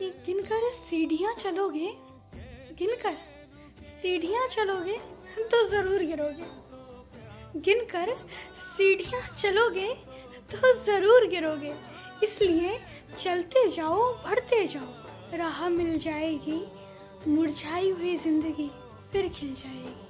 कि गिनकर सीढ़ियाँ चलोगे? गिनकर सीढ़ियाँ तो चलोगे? तो ज़रूर गिरोगे। गिनकर सीढ़ियाँ चलोगे तो ज़रूर गिरोगे। इसलिए चलते जाओ, बढ़ते जाओ। राह मिल जाएगी, मुरझाई हुई ज़िंदगी फिर खिल जाएगी।